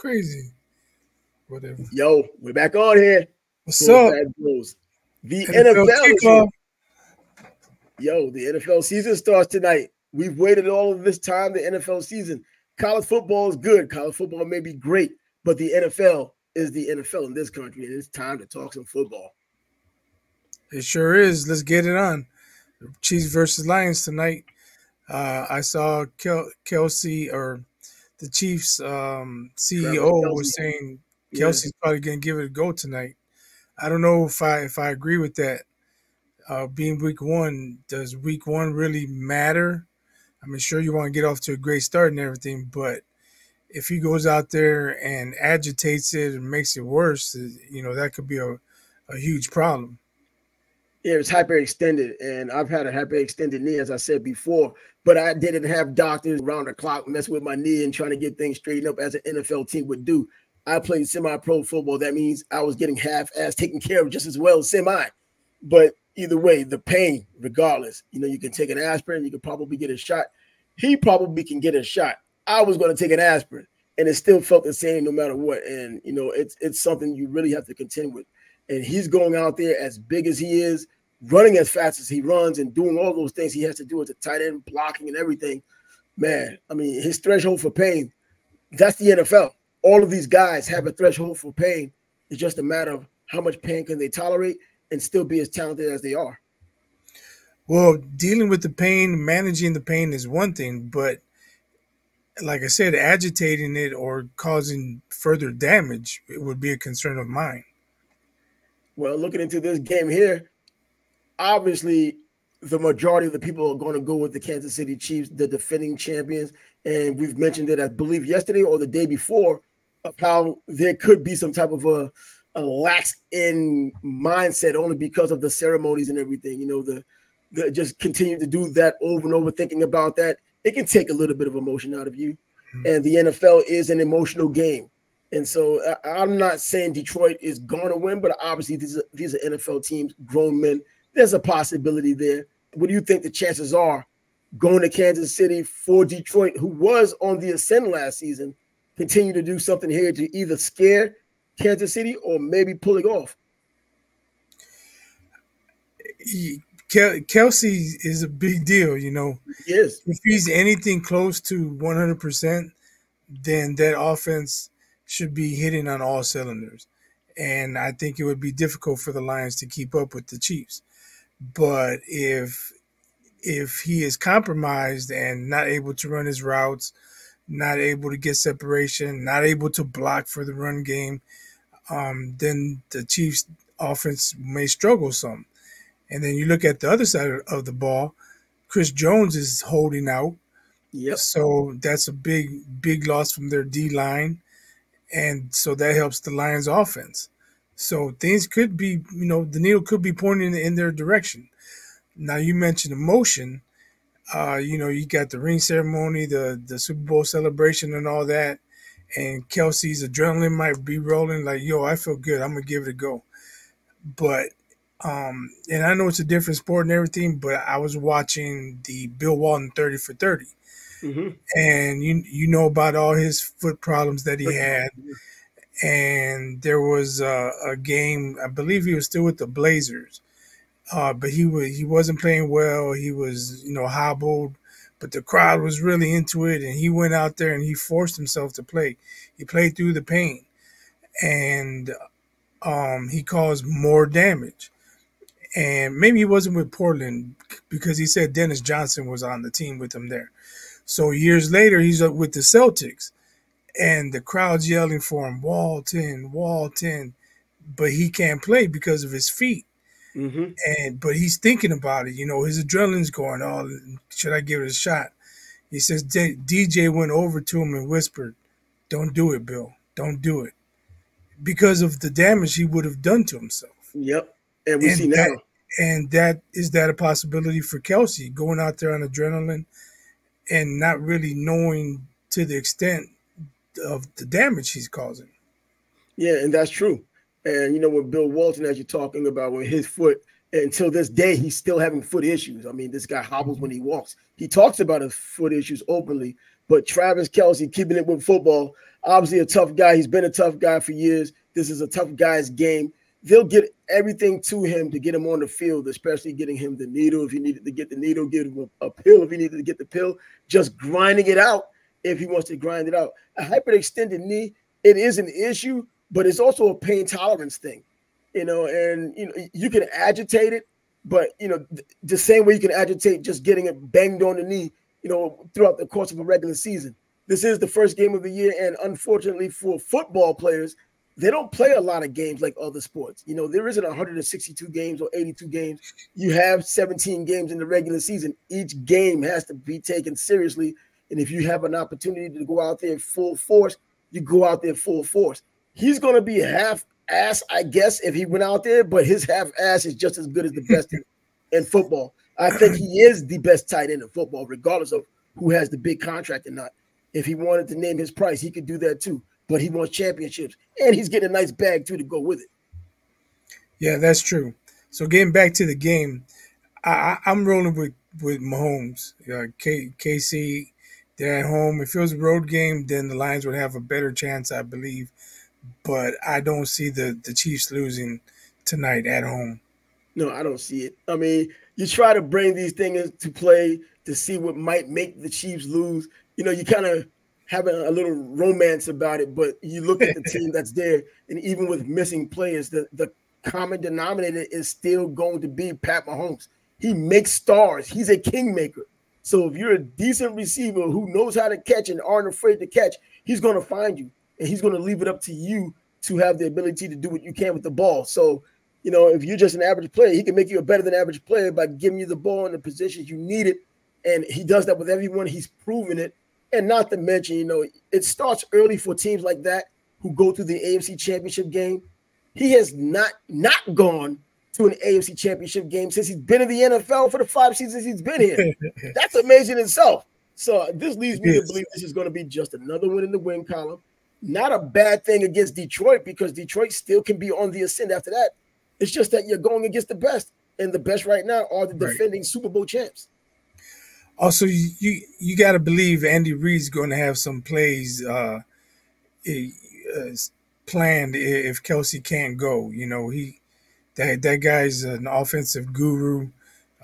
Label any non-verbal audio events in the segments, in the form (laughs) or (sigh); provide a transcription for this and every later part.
crazy. Whatever. Yo, we're back on here. What's up? The NFL. NFL Yo, the NFL season starts tonight. We've waited all of this time. The NFL season. College football is good. College football may be great, but the NFL is the NFL in this country, and it's time to talk some football. It sure is. Let's get it on. Chiefs versus Lions tonight. Uh, I saw Kel- Kelce or the Chiefs um, CEO was saying Kelce's yeah. probably going to give it a go tonight. I don't know if I if I agree with that. Uh, being week one, does week one really matter? I mean, sure you want to get off to a great start and everything, but if he goes out there and agitates it and makes it worse, you know that could be a, a huge problem. Yeah, it was hyperextended, and I've had a hyperextended knee, as I said before. But I didn't have doctors around the clock messing with my knee and trying to get things straightened up as an NFL team would do. I played semi-pro football. That means I was getting half-ass taken care of just as well as semi. But either way, the pain, regardless, you know, you can take an aspirin, you can probably get a shot. He probably can get a shot. I was going to take an aspirin, and it still felt the same no matter what. And you know, it's it's something you really have to contend with and he's going out there as big as he is, running as fast as he runs, and doing all those things he has to do as a tight end, blocking and everything. Man, I mean, his threshold for pain, that's the NFL. All of these guys have a threshold for pain. It's just a matter of how much pain can they tolerate and still be as talented as they are. Well, dealing with the pain, managing the pain is one thing, but like I said, agitating it or causing further damage it would be a concern of mine. Well, looking into this game here, obviously the majority of the people are going to go with the Kansas City Chiefs, the defending champions. And we've mentioned it, I believe, yesterday or the day before, of how there could be some type of a, a lax in mindset only because of the ceremonies and everything. You know, the, the just continue to do that over and over, thinking about that. It can take a little bit of emotion out of you. Mm-hmm. And the NFL is an emotional game. And so I, am not saying Detroit is going to win, but obviously these are, these are NFL teams, grown men. There's a possibility there. What do you think the chances are going to Kansas City for Detroit, who was on the ascend last season, continue to do something here to either scare Kansas City or maybe pull it off? Kelce is a big deal, you know. Yes. If he's anything close to 100%, then that offense should be hitting on all cylinders. And I think it would be difficult for the Lions to keep up with the Chiefs. But if if he is compromised and not able to run his routes, not able to get separation, not able to block for the run game, um, then the Chiefs offense may struggle some. And then you look at the other side of the ball, Chris Jones is holding out. Yep. So that's a big, big loss from their D line and so that helps the Lions offense. So things could be, you know, the needle could be pointing in their direction. Now you mentioned emotion. Uh, you know, you got the ring ceremony, the the Super Bowl celebration, and all that. And Kelce's adrenaline might be rolling like, yo, I feel good. I'm gonna give it a go. But um, and I know it's a different sport and everything, but I was watching the Bill Walton 30 for 30 Mm-hmm. And you you know about all his foot problems that he had. And there was a, a game, I believe he was still with the Blazers, uh, but he was he wasn't playing well. He was you know hobbled, but the crowd was really into it, and he went out there and he forced himself to play. He played through the pain, and um, he caused more damage. And maybe he wasn't with Portland because he said Dennis Johnson was on the team with him there. So years later, he's up with the Celtics, and the crowd's yelling for him, Walton, Walton, but he can't play because of his feet. Mm-hmm. And but he's thinking about it. You know, his adrenaline's going. Oh, should I give it a shot? He says DJ went over to him and whispered, "Don't do it, Bill. Don't do it," because of the damage he would have done to himself. Yep, and we and see that, now. And that is that a possibility for Kelce going out there on adrenaline and not really knowing to the extent of the damage he's causing. Yeah, and that's true. And you know, with Bill Walton, as you're talking about, with his foot, until this day, he's still having foot issues. I mean, this guy hobbles when he walks. He talks about his foot issues openly, but Travis Kelce keeping it with football. obviously a tough guy. He's been a tough guy for years. This is a tough guy's game. They'll get everything to him to get him on the field, especially getting him the needle if he needed to get the needle, give him a, a pill if he needed to get the pill, just grinding it out if he wants to grind it out. A hyperextended knee, it is an issue, but it's also a pain tolerance thing, you know. And you know, you can agitate it, but you know, the same way you can agitate just getting it banged on the knee, you know, throughout the course of a regular season. This is the first game of the year, and unfortunately for football players, they don't play a lot of games like other sports. You know, there isn't 162 games or 82 games. You have 17 games in the regular season. Each game has to be taken seriously. And if you have an opportunity to go out there full force, you go out there full force. He's going to be half ass, I guess, if he went out there, but his half ass is just as good as the best in, in football. I think he is the best tight end in football, regardless of who has the big contract or not. If he wanted to name his price, he could do that too. But he wants championships, and he's getting a nice bag too to go with it. Yeah, that's true. So getting back to the game, I, am rolling with with Mahomes. Uh, K, KC, they're at home. If it was a road game, then the Lions would have a better chance, I believe. But I don't see the the Chiefs losing tonight at home. No, I don't see it. I mean, you try to bring these things to play to see what might make the Chiefs lose. You know, you kind of have a, a, little romance about it, but you look at the team (laughs) that's there, and even with missing players, the, the common denominator is still going to be Pat Mahomes. He makes stars. He's a kingmaker. So if you're a decent receiver who knows how to catch and aren't afraid to catch, he's going to find you, and he's going to leave it up to you to have the ability to do what you can with the ball. So, you know, if you're just an average player, he can make you a better than average player by giving you the ball in the positions you need it and he does that with everyone. He's proven it. And not to mention, you know, it starts early for teams like that who go to the AFC championship game. He has not not gone to an AFC championship game since he's been in the NFL for the five seasons he's been here. (laughs) That's amazing itself. So this leads me to believe this is going to be just another win in the win column. Not a bad thing against Detroit because Detroit still can be on the ascent after that. It's just that you're going against the best, and the best right now are the defending right. Super Bowl champs. Also, you you, you got to believe Andy Reid's going to have some plays uh, uh, planned if Kelce can't go. You know, he that that guy's an offensive guru.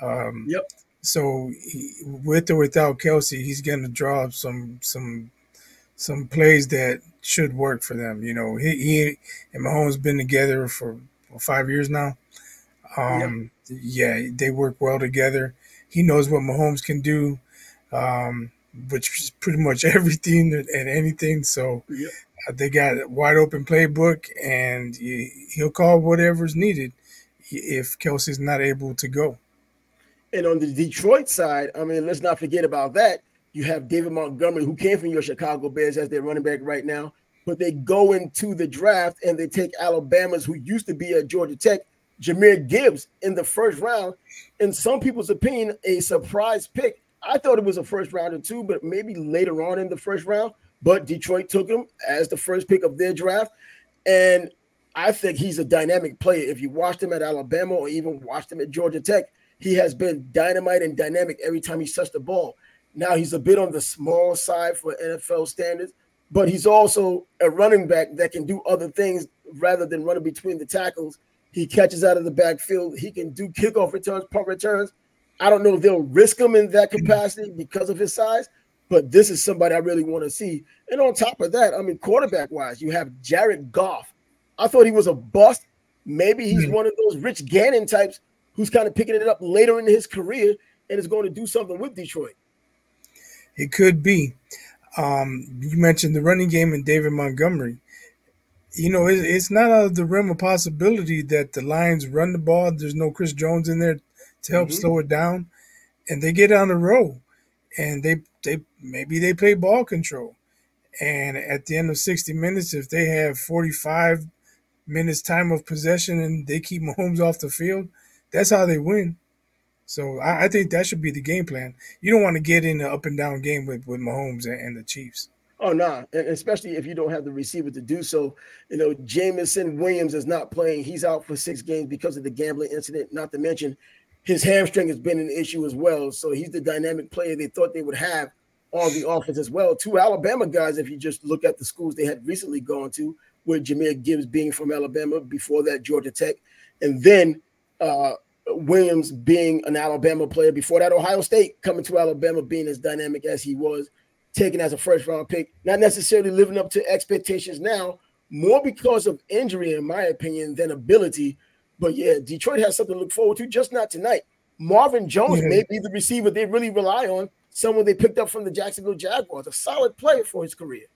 Um, yep. So he, with or without Kelce, he's going to draw some some some plays that should work for them. You know, he, he and Mahomes been together for five years now. Um, yep. Yeah, they work well together he knows what Mahomes can do, um, which is pretty much (laughs) everything and anything. So yep. uh, they got a wide open playbook, and he, he'll call whatever's needed if Kelce's not able to go. And on the Detroit side, I mean, let's not forget about that. You have David Montgomery, who came from your Chicago Bears as their running back right now, but they go into the draft and they take Alabama's, who used to be at Georgia Tech, Jahmyr Gibbs in the first round. In some people's opinion, a surprise pick. I thought it was a first rounder too, but maybe later on in the first round. But Detroit took him as the first pick of their draft. And I think he's a dynamic player. If you watched him at Alabama or even watched him at Georgia Tech, he has been dynamite and dynamic every time he touched the ball. Now he's a bit on the small side for NFL standards, but he's also a running back that can do other things rather than running between the tackles he catches out of the backfield. He can do kickoff returns, punt returns. I don't know if they'll risk him in that capacity because of his size, but this is somebody I really want to see. And on top of that, I mean, quarterback wise, you have Jared Goff. I thought he was a bust. Maybe he's mm-hmm. one of those Rich Gannon types who's kind of picking it up later in his career and is going to do something with Detroit. It could be. Um, you mentioned the running game and David Montgomery you know, it, it's not out of the realm of possibility that the Lions run the ball. There's no Chris Jones in there to help mm-hmm. slow it down, and they get on the road, and they they maybe they play ball control, and at the end of 60 minutes, if they have 45 minutes time of possession and they keep (laughs) Mahomes off the field, that's how they win. So I, I think that should be the game plan. You don't want to get in an up and down game with with Mahomes and, and the Chiefs. Oh no, nah. especially if you don't have the receiver to do so. You know, Jameson Williams is not playing. He's out for six games because of the gambling incident. Not to mention, his hamstring has been an issue as well. So he's the dynamic player they thought they would have on the offense as well. Two Alabama guys, if you just look at the schools they had recently gone to, with Jahmyr Gibbs being from Alabama, before that Georgia Tech, and then uh, Williams being an Alabama player, before that Ohio State coming to Alabama being as dynamic as he was, taken as a first round pick, not necessarily living up to expectations now, more because of injury, in my opinion, than ability. But yeah, Detroit has something to look forward to, just not tonight. Marvin Jones yeah. may be the receiver they really rely on, someone they picked up from the Jacksonville Jaguars, a solid player for his career.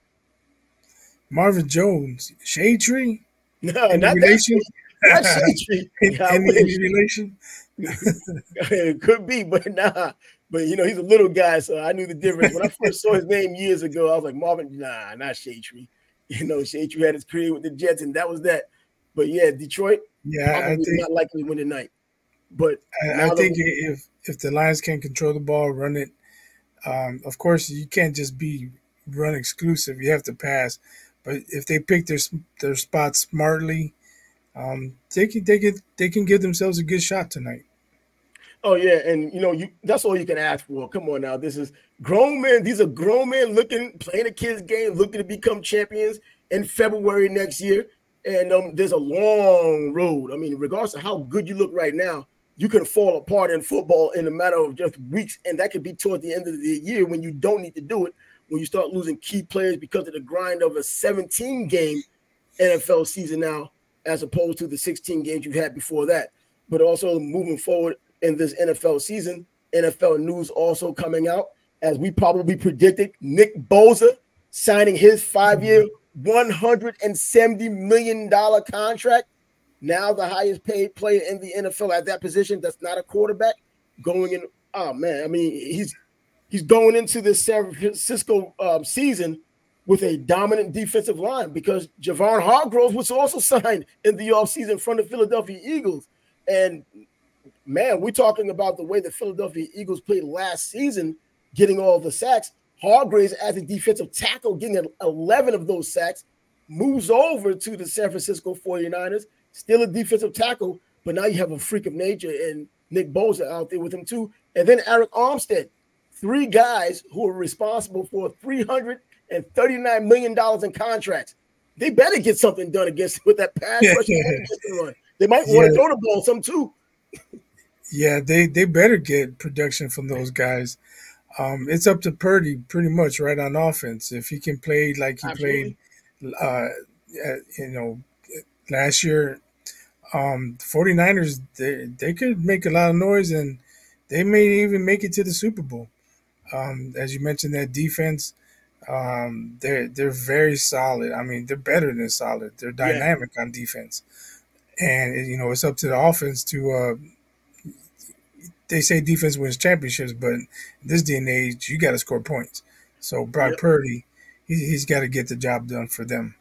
Marvin Jones, Shade Tree? (laughs) No, not relation? That, (laughs) not Tree. any, any relation? (laughs) it could be, but nah. But you know, he's a little guy, so I knew the difference. When I first saw his name years ago, I was like, Marvin, nah, not Shade Tree. (laughs) You know, Shade Tree had his career with the Jets, and that was that. But yeah, Detroit, yeah, I think not likely to win tonight. But I, I think if if the Lions can't control the ball, run it, um, of course you can't just be run exclusive. You have to pass. But if they pick their their spots smartly, um, they can they can they can give themselves a good shot tonight. Oh yeah, and you know you that's all you can ask for. Come on now, this is grown men. These are grown men looking playing a kids game, looking to become champions in February next year. And um, there's a long road. I mean, regardless of how good you look right now, you can fall apart in football in a matter of just weeks, and that could be toward the end of the year when you don't need to do it. When you start losing key players because of the grind of a 17 game NFL season now, as opposed to the 16 games you had before that. But also moving forward, in this NFL season. NFL news also coming out, as we probably predicted. Nick Bosa signing his five-year, $170 million contract. Now the highest paid player in the NFL at that position. That's not a quarterback. Going in, oh man, I mean, he's he's going into this San Francisco um, season with a dominant defensive line because Javon Hargrave was also (laughs) signed in the offseason from the Philadelphia Eagles. And man, we're talking about the way the Philadelphia Eagles played last season, getting all the sacks. Hargraves, as a defensive tackle, getting 11 of those sacks, moves over to the San Francisco 49ers, still a defensive tackle, but now you have a freak of nature and Nick Bosa out there with him too. And then Arik Armstead, three guys who are responsible for $339 million in contracts. They better get something done against with that pass rush. (laughs) They might want yeah. to throw the ball some too. Yeah, they they better get production from those guys. Um, it's up to Purdy pretty much right on offense. If he can play like he Absolutely. played, uh, you know, last year, um, 49ers, they, they could make a lot of noise and they may even make it to the Super Bowl. Um, as you mentioned, that defense, um, they're they're very solid. I mean, they're better than solid. They're dynamic yeah. on defense, and you know it's up to the offense to uh, they say defense wins championships, but in this day and age, you got to score points. So Brock yep. Purdy, he, has got to get the job done for them.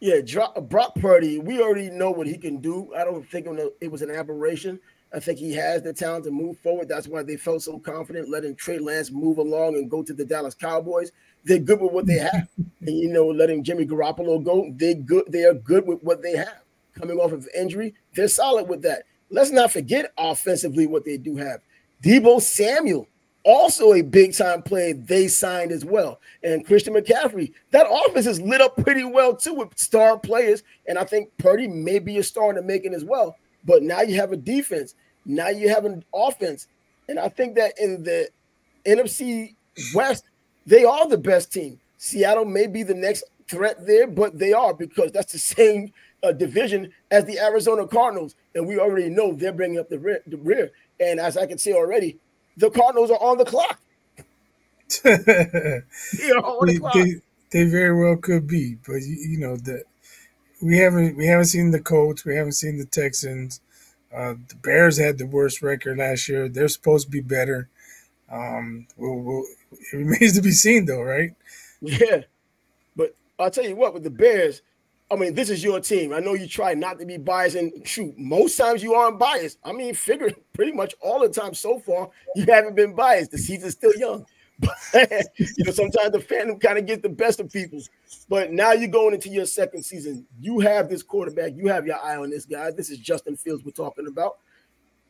Yeah, Brock Purdy, we already know what he can do. I don't think it was an aberration. I think he has the talent to move forward. That's why they felt so confident letting Trey Lance move along and go to the Dallas Cowboys. They're good with what they have, and you know, letting Jimmy Garoppolo go, they good. They are good with what they have. Coming off of injury, they're solid with that. Let's not forget offensively what they do have. Deebo Samuel, also a big time player they signed as well. And Christian McCaffrey. That offense is lit up pretty well too with star players. And I think Purdy may be a star in the making as well. But now you have a defense. Now you have an offense. And I think that in the NFC West, they are the best team. Seattle may be the next threat there, but they are because that's the (laughs) same uh, division as the Arizona Cardinals, and we already know they're bringing up the rear, the rear. And as I can see already, the Cardinals are on the clock. (laughs) they, on the clock. They, they, very well could be, but you, you know that we haven't we haven't seen the Colts, we haven't seen the Texans. Uh, the Bears had the worst record last year. They're supposed to be better. Um, we'll, we'll, it (laughs) remains to be seen, though, right? Yeah, but I'll tell you what, with the Bears, I mean, this is your team. I know you try not to be biased, and shoot, most times you aren't biased. I mean, figure (laughs) pretty much all the time so far, you haven't been biased. The season's still young. (laughs) But you know, sometimes the fandom kind of gets the best of people. But now you're going into your second season. You have this quarterback, you have your eye on this guy. This is Justin Fields we're talking about.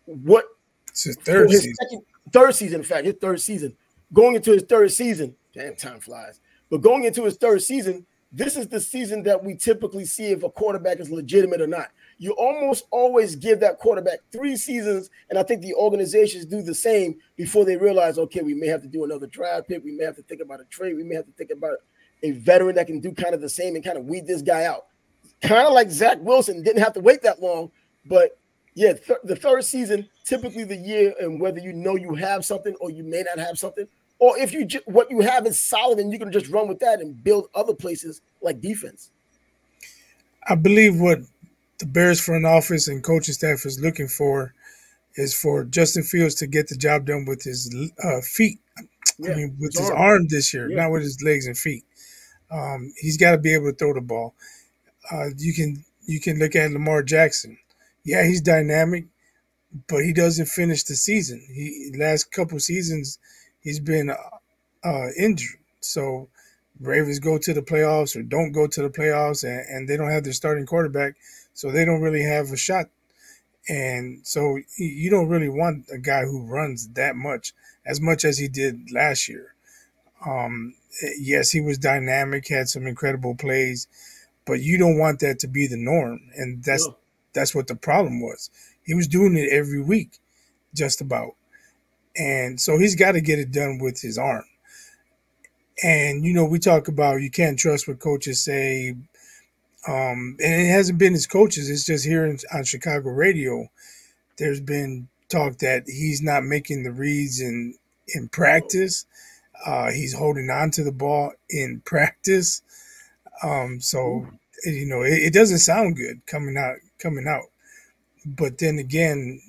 What it's his third his season. Second, third season, in fact, his third season. going into his third season, damn time flies. But going into his third season, this is the season that we typically see if a quarterback is legitimate or not. You almost always give that quarterback three seasons, and I think the organizations do the same before they realize, okay, we may have to do another draft pick, we may have to think about a trade, we may have to think about a veteran that can do kind of the same and kind of weed this guy out. Kind of like Zach Wilson didn't have to wait that long, but yeah, th- the third season, typically the year, and whether you know you have something or you may not have something, or if you ju- what you have is solid and you can just run with that and build other places like defense. I believe what the Bears front office and coaching staff is looking for is for Justin Fields to get the job done with his uh, feet. Yeah, I mean, with his arm, arm this year, yeah. not with his legs and feet. Um, he's got to be able to throw the ball. Uh, you can you can look at Lamar Jackson yeah, he's dynamic, but he doesn't finish the season. He last couple seasons he's been uh, uh, injured. So Ravens go to the playoffs or don't go to the playoffs, and, and they don't have their starting quarterback, so they don't really have a shot. And so you don't really want a guy who runs that much, as much as he did last year. Um, yes, he was dynamic, had some incredible plays, but you don't want that to be the norm, and that's no. That's what the problem was. He was doing it every week, just about. And so he's got to get it done with his arm. And, you know, we talk about you can't trust what coaches say. Um, and it hasn't been his coaches, it's just here in, on Chicago radio. There's been talk that he's not making the reads in in practice. Uh, he's holding on to the ball in (laughs) practice. Um, so you know, it, it, doesn't sound good coming out coming out. But then again,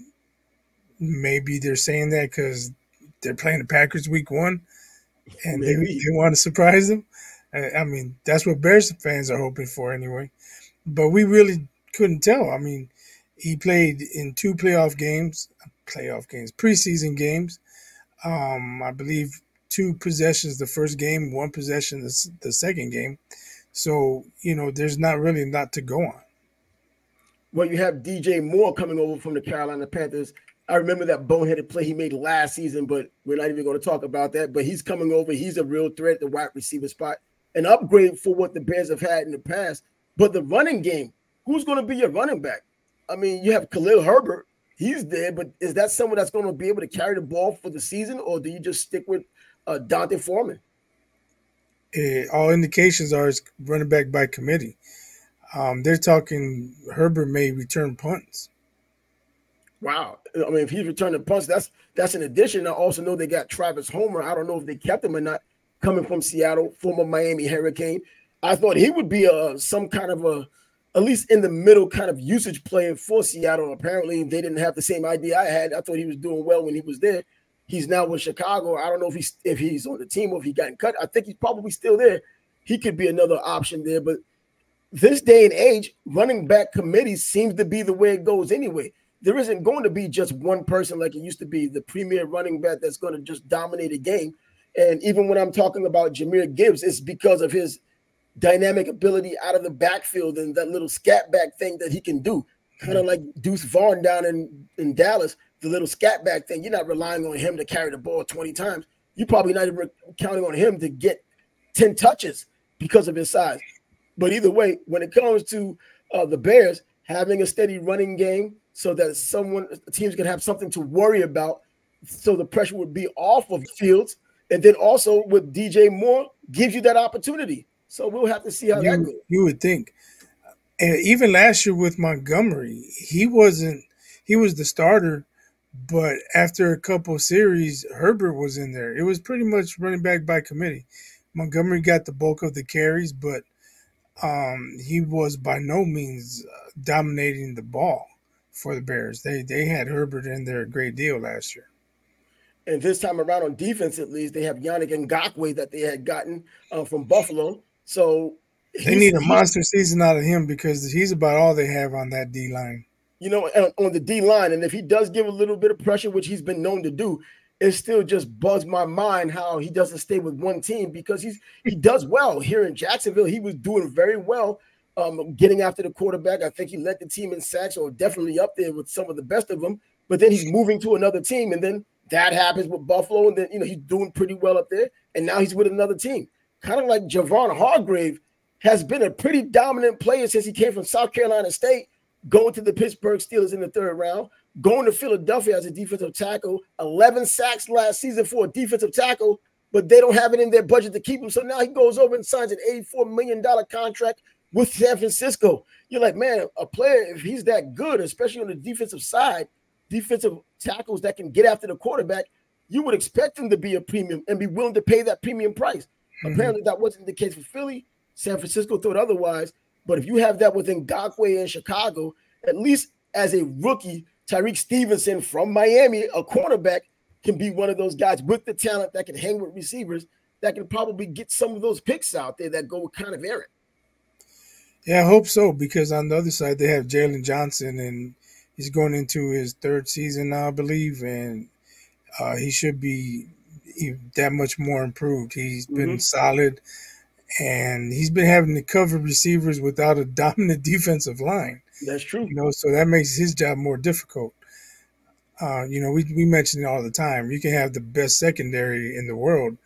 maybe they're saying that because they're playing the Packers week one, and they, they want to surprise them. I mean, that's what Bears fans are hoping for anyway. But we really couldn't tell. I mean, he played in two playoff games, playoff games, preseason games. Um, I believe two possessions the first game, one possession the, the second game. So, you know, there's not really a lot to go on. Well, you have DJ Moore coming over from the Carolina Panthers. I remember that boneheaded play he made last season, but we're not even going to talk about that. But he's coming over. He's a real threat at the wide receiver spot, an upgrade for what the Bears have had in the past. But the running game, who's going to be your running back? I mean, you have Khalil Herbert. He's there, but is that someone that's going to be able to carry the ball for the season, or do you just stick with uh, D'Onta Foreman? Uh, all indications are it's running back by committee. Um, they're talking Herbert may return punts. Wow. I mean, if he's returning punts, that's that's an addition. I also know they got Travis Homer. I don't know if they kept him or not, coming from Seattle, former Miami Hurricane. I thought he would be a some kind of a at least in the middle kind of usage player for Seattle. Apparently, they didn't have the same idea I had. I thought he was doing well when he was there. He's now with Chicago. I don't know if he's if he's on the team or if he got cut. I think he's probably still there. He could be another option there, but this day and age, running back committee seems to be the way it goes anyway. There isn't going to be just one person like it used to be, the premier running back that's going to just dominate a game. And even when I'm talking about Jahmyr Gibbs, it's because of his dynamic ability out of the backfield and that little scat back thing that he can do. Kind of mm-hmm. like Deuce Vaughn down in, in Dallas, the little scat back thing. You're not relying on him to carry the ball 20 times. You're probably not even counting on him to get 10 touches because of his size. But either way, when it comes to uh, the Bears having a steady running game, so that someone teams can have something to worry about, so the pressure would be off of Fields, and then also with DJ Moore gives you that opportunity. So we'll have to see how you, that goes. You would think, and even last year with Montgomery, he wasn't. He was the starter, but after a couple series, Herbert was in there. It was pretty much running back by committee. Montgomery got the bulk of the carries, but um, he was by no means uh, dominating the ball for the Bears. They they had Herbert in there a great deal last year. And this time around on defense, at least, they have Yannick Ngakoue that they had gotten uh, from Buffalo. So they need a monster season out of him because he's about all they have on that D line. You know, on the D line, and if he does give a little bit of pressure, which he's been known to do, it still just bugs my mind how he doesn't stay with one team because he's he does well here in Jacksonville. He was doing very well, um, getting after the quarterback. I think he led the team in sacks, or definitely up there with some of the best of them. But then he's moving to another team, and then that happens with Buffalo, and then you know he's doing pretty well up there, and now he's with another team. Kind of like Javon Hargrave has been a pretty dominant player since he came from South Carolina State, going to the Pittsburgh Steelers in the third round, going to Philadelphia as a defensive tackle, 11 sacks last season for a defensive tackle, but they don't have it in their budget to keep him. So now he goes over and signs an $84 million contract with San Francisco. You're like, man, a player, if he's that good, especially on the defensive side, defensive tackles that can get after the quarterback, you would expect him to be a premium and be willing to pay that premium price. Mm-hmm. Apparently, that wasn't the case for Philly. San Francisco thought otherwise. But if you have that with Ngakoue in Chicago, at least as a rookie, Tyrique Stevenson from Miami, a cornerback, can be one of those guys with the talent that can hang with receivers that can probably get some of those picks out there that go kind of errant. Yeah, I hope so because on the other side they have Jaylon Johnson and he's going into his third season now, I believe, and uh, he should be that much more improved. He's been mm-hmm. solid and he's been having to cover receivers without a (laughs) dominant defensive line. That's true. You know, so that makes his job more difficult. Uh, you know, we, we mention it all the time. You can have the best secondary in the world,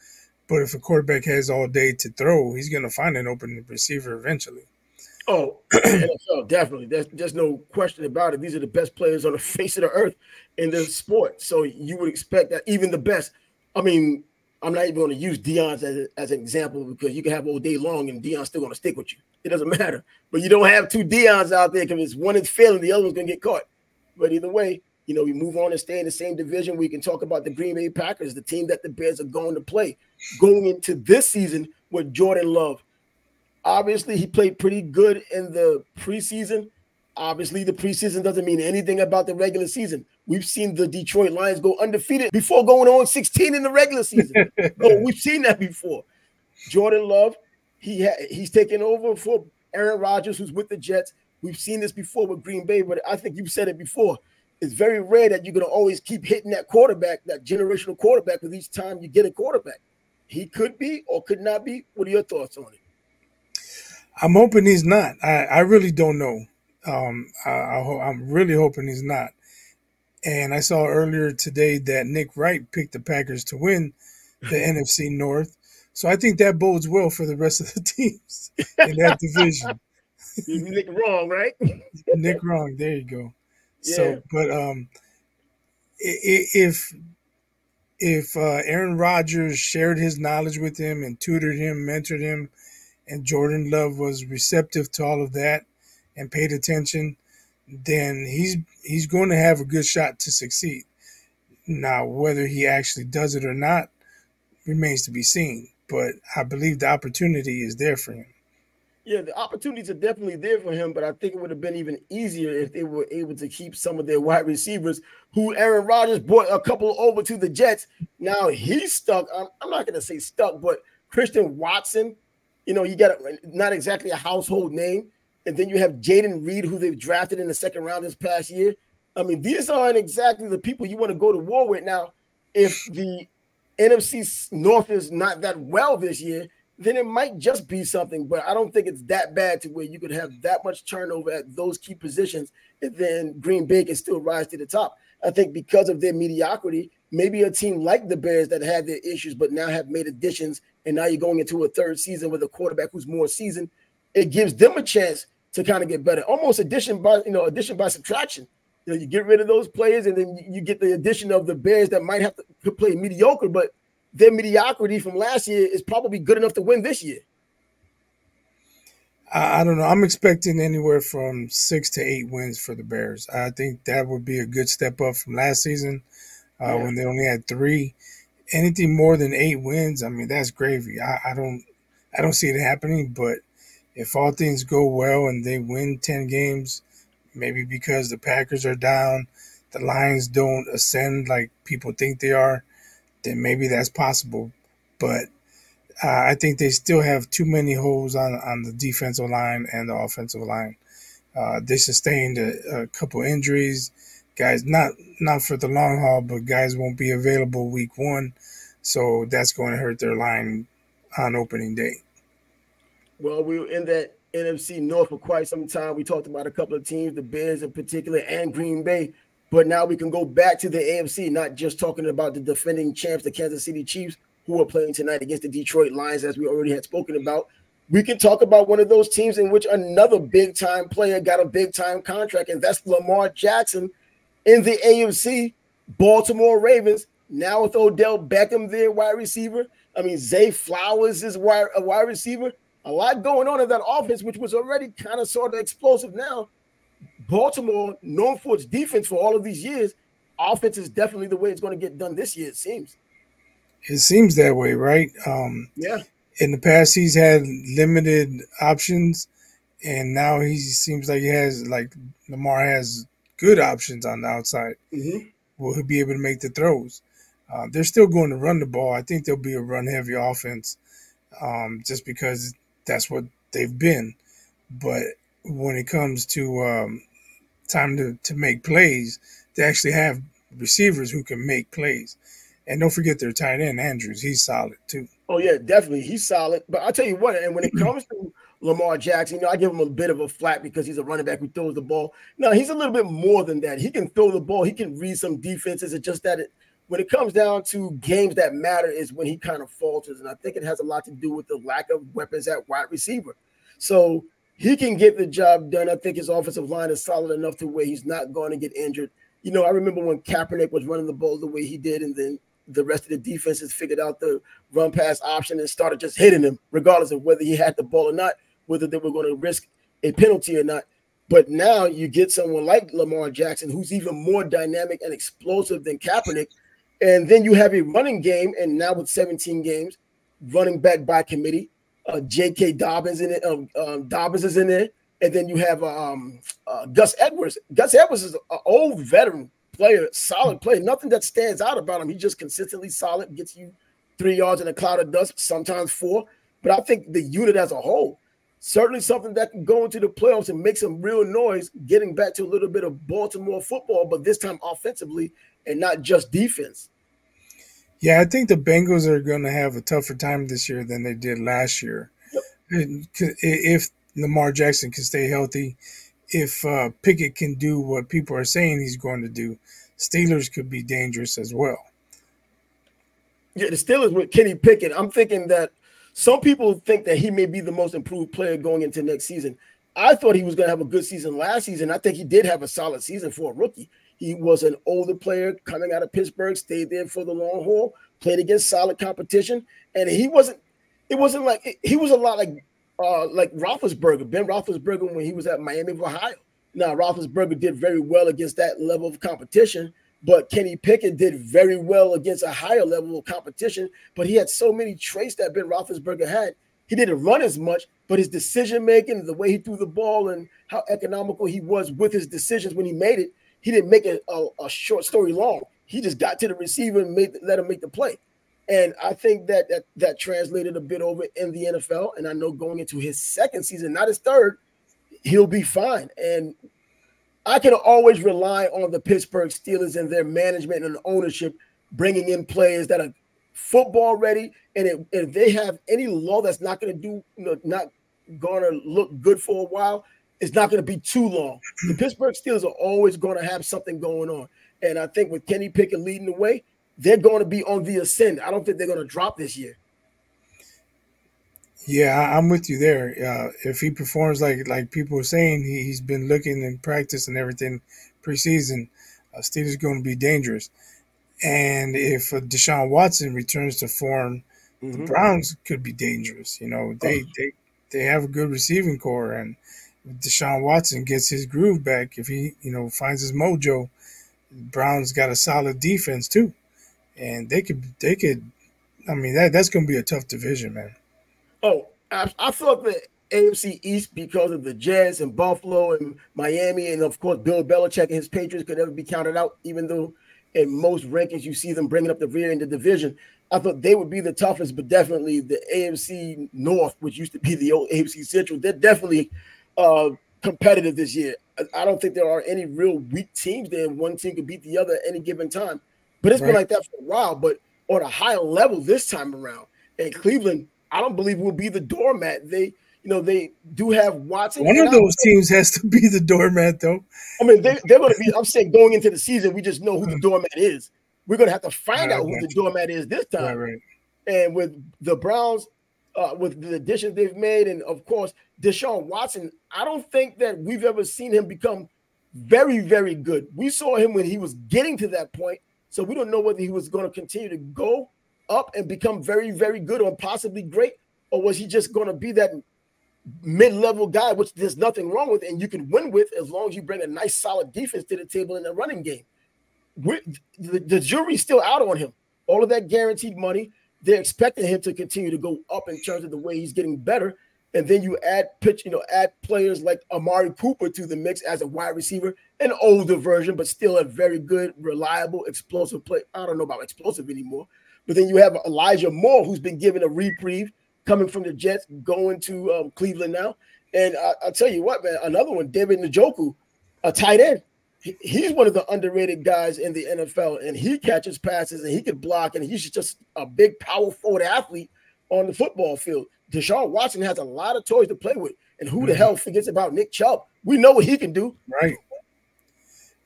but if a quarterback has all day to throw, he's going to find an open receiver eventually. Oh, NFL, definitely. There's, there's no question about it. These are the best players on the (laughs) face of the earth in the sport. So you would expect that even the best. I mean, I'm not even going to use Deion's as, as an example because you can have all day long and Deion's still going to stick with you. It doesn't matter. But you don't have two Deion's out there because one is failing, the other one's going to get caught. But either way, you know, we move on and stay in the same division. We can talk about the Green Bay Packers, the team that the Bears are going to play going into this season with Jordan Love. Obviously, he played pretty good in the preseason. Obviously, the preseason doesn't mean anything about the regular season. We've seen the Detroit Lions go undefeated before going on 16 in the regular season. (laughs) oh, we've seen that before. Jordan Love, he ha- he's taken over for Aaron Rodgers, who's with the Jets. We've seen this before with Green Bay, but I think you've said it before. It's very rare that you're going to always keep hitting that quarterback, that generational quarterback, with each time you get a quarterback. He could be or could not be. What are your thoughts on it? I'm hoping he's not. I, I really don't know. Um, I, I am really hoping he's not. And I saw earlier today that Nick Wright picked the Packers to win the (laughs) NFC North. So I think that bodes well for the rest of the (laughs) teams in that division. (laughs) Nick wrong, right? Nick wrong. There you go. Yeah. So, but um, if if uh, Aaron Rodgers shared his knowledge with him and tutored him, mentored him, and Jordan Love was receptive to all of that, and paid attention, then he's he's going to have a good shot to succeed. Now, whether he actually does it or not remains to be seen. But I believe the opportunity is there for him. Yeah, the opportunities are definitely there for him, but I think it would have been even easier if they were able to keep some of their wide receivers who Aaron Rodgers brought a couple over to the Jets. Now he's stuck. I'm, I'm not going to say stuck, but Christian Watson, you know, you got not exactly a household name, and then you have Jayden Reed, who they've drafted in the second round this past year. I mean, these aren't exactly the people you want to go to war with. Now, if the NFC North is not that well this year, then it might just be something. But I don't think it's that bad to where you could have that much turnover at those key positions, and then Green Bay can still rise to the top. I think because of their mediocrity, maybe a team like the Bears that had their issues, but now have made additions, and now you're going into a third season with a quarterback who's more seasoned it gives them a chance to kind of get better. Almost addition by you know addition by subtraction. You know, you get rid of those players, and then you get the addition of the Bears that might have to play mediocre, but their mediocrity from last year is probably good enough to win this year. I don't know. I'm expecting anywhere from six to eight wins for the Bears. I think that would be a good step up from last season uh, yeah. when they only had three. Anything more than eight wins, I mean, that's gravy. I, I don't, I don't see it happening. But if all things go well and they win 10 games, maybe because the Packers are down, the Lions don't ascend like people think they are, then maybe that's possible. But uh, I think they still have too many holes on, on the defensive line and the offensive line. Uh, they sustained a, a couple injuries. Guys, not not for the long haul, but guys won't be available week one, so that's going to hurt their line on opening day. Well, we were in that NFC North for quite some time. We talked about a couple of teams, the Bears in particular, and Green Bay. But now we can go back to the AFC, not just talking about the defending champs, the Kansas City Chiefs, who are playing tonight against the Detroit Lions, as we already had spoken about. We can talk about one of those teams in which another big time player got a big time contract, and that's Lamar Jackson in the AFC, Baltimore Ravens. Now with Odell Beckham there, wide receiver. I mean, Zay Flowers is wide, a wide receiver. A lot going on in that offense, which was already kind of sort of explosive now. Baltimore, known for its defense for all of these years, offense is definitely the way it's going to get done this year, it seems. It seems that way, right? Um, yeah. In the past, he's had limited options, and now he seems like he has, like Lamar has good options on the outside. Mm-hmm. Will he be able to make the throws? Uh, they're still going to run the ball. I think there'll be a run heavy offense um, just because that's what they've been. But when it comes to um, time to, to make plays, they actually have receivers who can make plays. And don't forget their tight end, Andrews. He's solid too. Oh, yeah, definitely. He's solid. But I'll tell you what, and when it (clears throat) comes to Lamar Jackson, you know, I give him a bit of a flat because he's a running back who throws the ball. No, he's a little bit more than that. He can throw the ball, he can read some defenses. It's just that it, when it comes down to games that matter is when he kind of falters. And I think it has a lot to do with the lack of weapons at wide receiver. So he can get the job done. I think his offensive line is solid enough to where he's not going to get injured. You know, I remember when Kaepernick was running the ball the way he did, and then the rest of the defenses figured out the run pass option and started just hitting him, regardless of whether he had the ball or not, whether they were going to risk a penalty or not. But now you get someone like Lamar Jackson, who's even more dynamic and explosive than Kaepernick. And then you have a running game, and now with 17 games, running back by committee, uh, J.K. Dobbins in it. Um, um, Dobbins is in there, and then you have um, uh, Gus Edwards. Gus Edwards is an old veteran player, solid player. Nothing that stands out about him. He's just consistently solid. Gets you three yards in a cloud of dust, sometimes four. But I think the unit as a whole, certainly something that can go into the playoffs and make some real noise, getting back to a little bit of Baltimore football, but this time offensively and not just defense. Yeah, I think the Bengals are going to have a tougher time this year than they did last year. Yep. If Lamar Jackson can stay healthy, if uh, Pickett can do what people are saying he's going to do, Steelers could be dangerous as well. Yeah, the Steelers with Kenny Pickett. I'm thinking that some people think that he may be the most improved player going into next season. I thought he was going to have a good season last season. I think he did have a solid season for a rookie. He was an older player coming out of Pittsburgh, stayed there for the long haul, played against solid competition, and he wasn't. It wasn't like he was a lot like uh, like Roethlisberger, Ben Roethlisberger when he was at Miami of Ohio. Now Roethlisberger did very well against that level of competition, but Kenny Pickett did very well against a higher level of competition. But he had so many traits that Ben Roethlisberger had. He didn't run as much, but his decision making, the way he threw the ball, and how economical he was with his decisions when he made it, he didn't make a, a, a short story long. He just got to the receiver and made let him make the play. And I think that, that that translated a bit over in the NFL. And I know going into his second season, not his third, he'll be fine. And I can always rely on the Pittsburgh Steelers and their management and ownership bringing in players that are football ready. And it, if they have any law that's not going to do, you know, not going to look good for a while, it's not going to be too long. The (clears throat) Pittsburgh Steelers are always going to have something going on. And I think with Kenny Pickett leading the way, they're going to be on the ascend. I don't think they're going to drop this year. Yeah, I'm with you there. Uh, if he performs like like people are saying, he, has been looking in practice and everything preseason, uh, Steelers going to be dangerous. And if uh, Deshaun Watson returns to form, mm-hmm. the Browns could be dangerous. You know, they, oh. they they have a good receiving corps, and Deshaun Watson gets his groove back, if he, you know, finds his mojo, Browns got a solid defense too, and they could, they could. I mean, that that's going to be a tough division, man. Oh, I, thought the AFC East because of the Jets and Buffalo and Miami, and of course Bill Belichick and his Patriots could never be counted out, even though in most rankings you see them bringing up the rear in the division. I thought they would be the toughest, but definitely the AFC North, which used to be the old AFC Central, they're definitely uh, competitive this year. I don't think there are any real weak teams there. One team could beat the other at any given time. But it's right. been like that for a while. But on a higher level this time around, and Cleveland, I don't believe will be the doormat. They You know, they do have Watson. One of those teams has to be the doormat, though. I mean, they, they're going to be. I'm saying going into the season, we just know who the mm. doormat is. We're going to have to find out who the doormat is this time. Right, right. And with the Browns, uh, with the additions they've made, and of course Deshaun Watson, I don't think that we've ever seen him become very, very good. We saw him when he was getting to that point, so we don't know whether he was going to continue to go up and become very, very good or possibly great, or was he just going to be that mid-level guy, which there's nothing wrong with, and you can win with as long as you bring a nice, solid defense to the table in the running game. We're, the, the jury's still out on him. All of that guaranteed money, they're expecting him to continue to go up in terms of the way he's getting better. And then you add pitch, you know, add players like Amari Cooper to the mix as a wide receiver, an older version, but still a very good, reliable, explosive play. I don't know about explosive anymore. But then you have Elijah Moore, who's been given a reprieve coming from the Jets, going to um, Cleveland now. And I, will tell you what, man, another one, David Njoku, a tight end. He, he's one of the underrated guys in the NFL, and he catches passes and he can block, and he's just a big, power forward athlete on the football field. Deshaun Watson has a lot of toys to play with. And who the mm-hmm. hell forgets about Nick Chubb? We know what he can do. Right.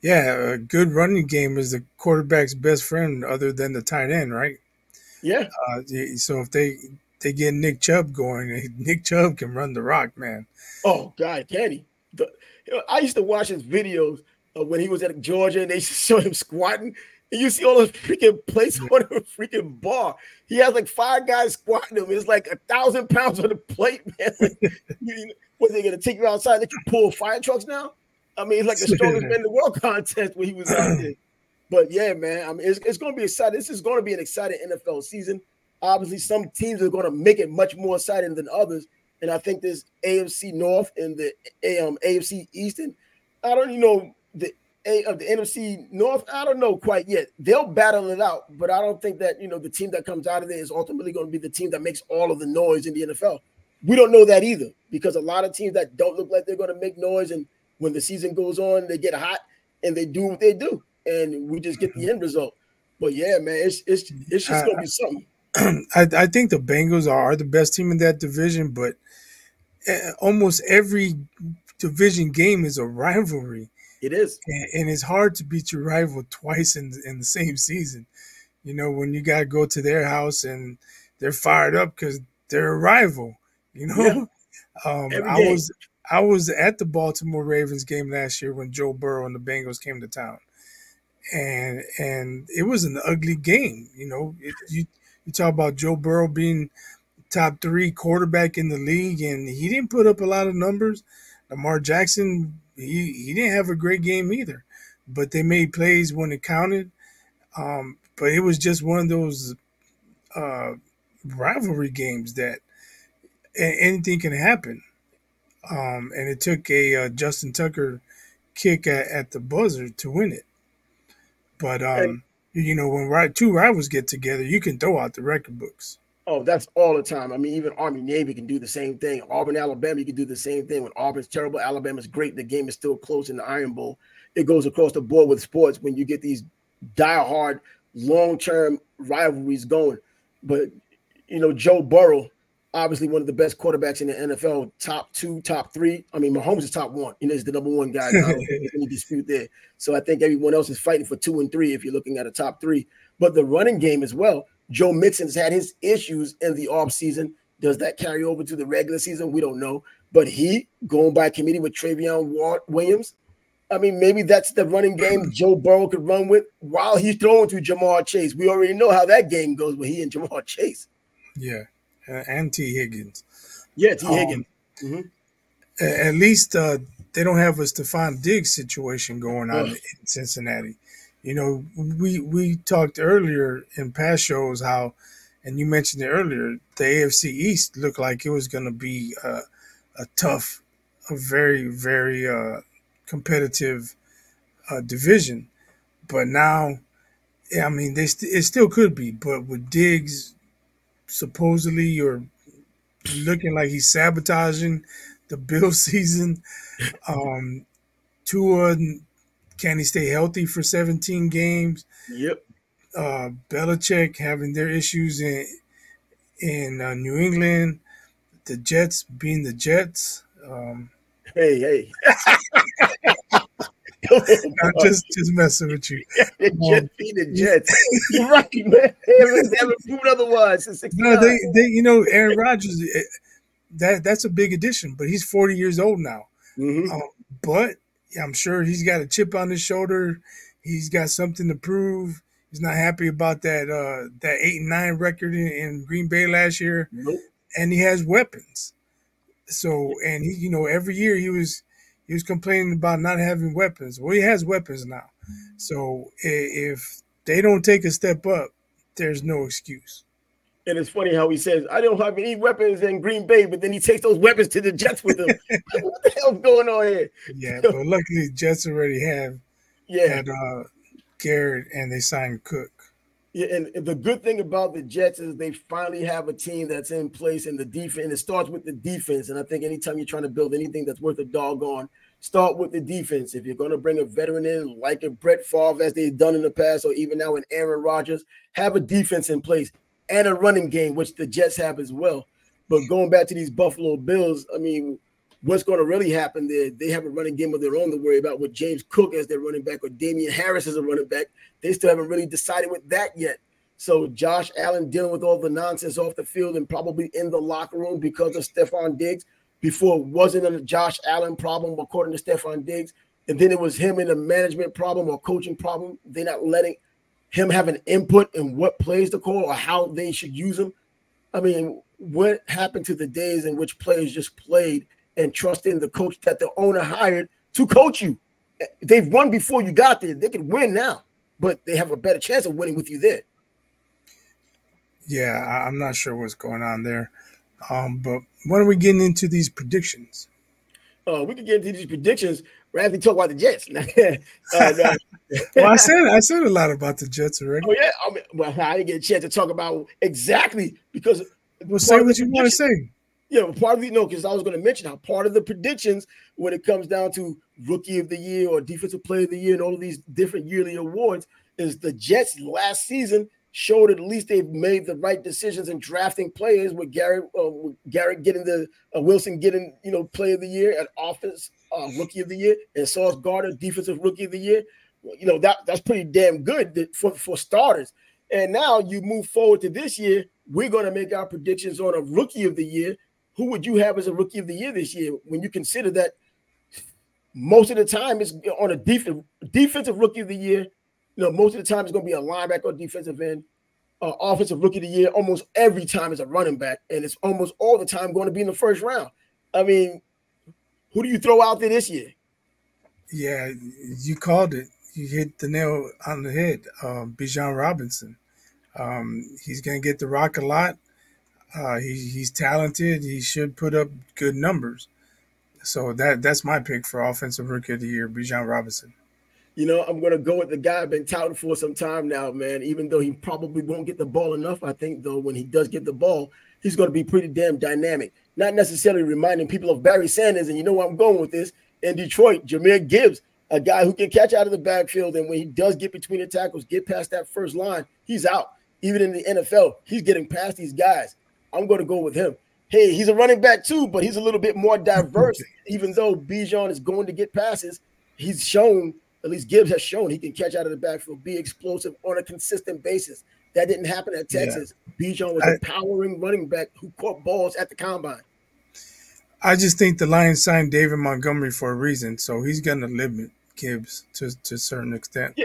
Yeah, a good running game is the quarterback's best friend other than the tight end, right? Yeah. Uh, so if they they get Nick Chubb going, (laughs) Nick Chubb can run the rock, man. Oh God, can he? The, you know, I used to watch his videos when he was at Georgia, and they (laughs) show him squatting, and you see all those freaking plates (laughs) on a freaking bar. He has like five guys squatting him. It's like a thousand pounds on the plate, (laughs) man. Like, you, what they gonna take you outside? They can pull fire trucks now. I mean, it's like the strongest man in the world contest when he was out there. But yeah, man, I mean, it's, it's to be exciting. This is to be an exciting NFL season. Obviously, some teams are to make it much more exciting than others. And I think this AFC North and the um, AFC Eastern, I don't you know A of the NFC North. I don't know quite yet. They'll battle it out, but I don't think that you know the team that comes out of there is ultimately going to be the team that makes all of the noise in the NFL. We don't know that either because a lot of teams that don't look like they're going to make noise, and when the season goes on, they get hot and they do what they do, and we just get the end result. But yeah, man, it's it's it's just going to be something. I, (clears throat) I think the Bengals are the best team in that division, but eh, almost every division game is a rivalry. It is, and, and it's hard to beat your rival twice in in the same season. You know, when you got to go to their house and they're fired up because they're a rival. You know, yeah. (laughs) um, I was I was at the Baltimore Ravens game last year when Joe Burrow and the Bengals came to town, and and it was an ugly game. You know, it, you you talk about Joe Burrow being top three quarterback in the league, and he didn't put up a lot of numbers. Lamar Jackson, he, he didn't have a great game either, but they made plays when it counted. Um, but it was just one of those uh, rivalry games that anything can happen. Um, and it took a uh, Justin Tucker kick at, at, the buzzer to win it. But um, you know, when two rivals get together, you can throw out the record books. Oh, that's all the time. I mean, even Army Navy can do the same thing. Auburn, Alabama, you can do the same thing. When Auburn's terrible, Alabama's great. The game is still close in the Iron Bowl. It goes across the board with sports when you get these die-hard, long-term rivalries going. But you know, Joe Burrow obviously one of the best quarterbacks in the NFL, top two, top three. I mean, Mahomes is top one. You know, he's the number one guy. I don't think any dispute there. So I think everyone else is fighting for two and three if you're looking at a top three. But the running game as well. Joe Mixon's had his issues in the offseason. Does that carry over to the regular season? We don't know. But he going by committee with Trayveon Williams. I mean, maybe that's the running game (clears throat) Joe Burrow could run with while he's throwing to Ja'Marr Chase. We already know how that game goes with he and Ja'Marr Chase. Yeah uh, and Tee Higgins. Yeah, Tee um, Higgins. Mm-hmm. At least uh, they don't have a Stefon Diggs situation going on in Cincinnati. You know, we we talked earlier in past shows how, and you mentioned it earlier, the AFC East looked like it was going to be uh, a tough, a very very uh, competitive uh, division, but now, I mean, they st- it still could be, but with Diggs supposedly or looking like he's sabotaging the Bill (laughs) season. Um, Tua, can he stay healthy for 17 games? Yep. Uh, Belichick having their issues in in uh, New England. the Jets being the Jets. Um, hey, hey. (laughs) I'm just just messing with you. the Jets being the Jets. (laughs) You're right, man. They haven't, they haven't otherwise No, they, they, you know, Aaron Rodgers. eh, That that's a big addition, but he's 40 years old now. Mhm. Um, but I'm sure he's got a chip on his shoulder. He's got something to prove. He's not happy about that uh, that eight and nine record in, in Green Bay last year, Nope. and he has weapons. So, and he, you know, every year he was he was complaining about not having weapons. Well, he has weapons now. So if they don't take a step up, there's no excuse. And it's funny how he says, I don't have any weapons in Green Bay, but then he takes those weapons to the Jets with him. (laughs) what the hell's going on here? Yeah, but luckily Jets already have Yeah. had uh, Garrett and they signed Cook. Yeah, and the good thing about the Jets is they finally have a team that's in place and the defense. And it starts with the defense. And I think anytime you're trying to build anything that's worth a doggone, start with the defense. If you're going to bring a veteran in like a Brett Favre, as they've done in the past, or even now in Aaron Rodgers, have a defense in place and a running game, which the Jets have as well. But going back to these Buffalo Bills, I mean, what's going to really happen there? They have a running game of their own to worry about with James Cook as their running back or Damien Harris as a running back. They still haven't really decided with that yet. So Josh Allen dealing with all the nonsense off the field and probably in the locker room because of Stefon Diggs. Before it wasn't a Josh Allen problem, according to Stefon Diggs. And then it was him in a management problem or coaching problem. They're not letting him having input in what plays to call or how they should use him. I mean, what happened to the days in which players just played and trusting the coach that the owner hired to coach you? They've won before you got there. They could win now, but they have a better chance of winning with you there. Yeah, I'm not sure what's going on there. Um, but when are we getting into these predictions? Uh, we could get into these predictions rather talk about the Jets. (laughs) uh, no. Well, I said I said a lot about the Jets already. Oh yeah, I mean, well, I didn't get a chance to talk about exactly because Well, say what you want to say. Yeah, but part of the no, because I was going to mention how part of the predictions when it comes down to rookie of the year or defensive player of the year and all of these different yearly awards is the Jets last season showed at least they've made the right decisions in drafting players with Garrett, uh, with Garrett getting the uh, Wilson getting you know player of the year at offense uh, rookie of the year and Sauce Gardner defensive rookie of the year. You know that that's pretty damn good for for starters. And now you move forward to this year. We're going to make our predictions on a rookie of the year. Who would you have as a rookie of the year this year when you consider that most of the time it's on a defensive defensive rookie of the year? You know, most of the time it's going to be a linebacker or defensive end. Uh, offensive rookie of the year almost every time is a running back, and it's almost all the time going to be in the first round. I mean, who do you throw out there this year? Yeah, you called it. You hit the nail on the head. Um, Bijan Robinson. Um, he's gonna get the rock a lot. Uh, he, he's talented. He should put up good numbers. So that that's my pick for offensive rookie of the year, Bijan Robinson. You know, I'm gonna go with the guy I've been touting for some time now, man. Even though he probably won't get the ball enough, I think though when he does get the ball, he's gonna be pretty damn dynamic. Not necessarily reminding people of Barry Sanders, and you know where I'm going with this in Detroit, Jahmyr Gibbs, a guy who can catch out of the backfield, and when he does get between the tackles, get past that first line, he's out. Even in the NFL, he's getting past these guys. I'm gonna go with him. Hey, he's a running back too, but he's a little bit more diverse. (laughs) Even though Bijan is going to get passes, he's shown at least Gibbs has shown he can catch out of the backfield, be explosive on a consistent basis. That didn't happen at Yeah. Texas. Bijan was I- a powering running back who caught balls at the combine. I just think the Lions signed David Montgomery for a reason, so he's gonna limit Gibbs to to a certain extent.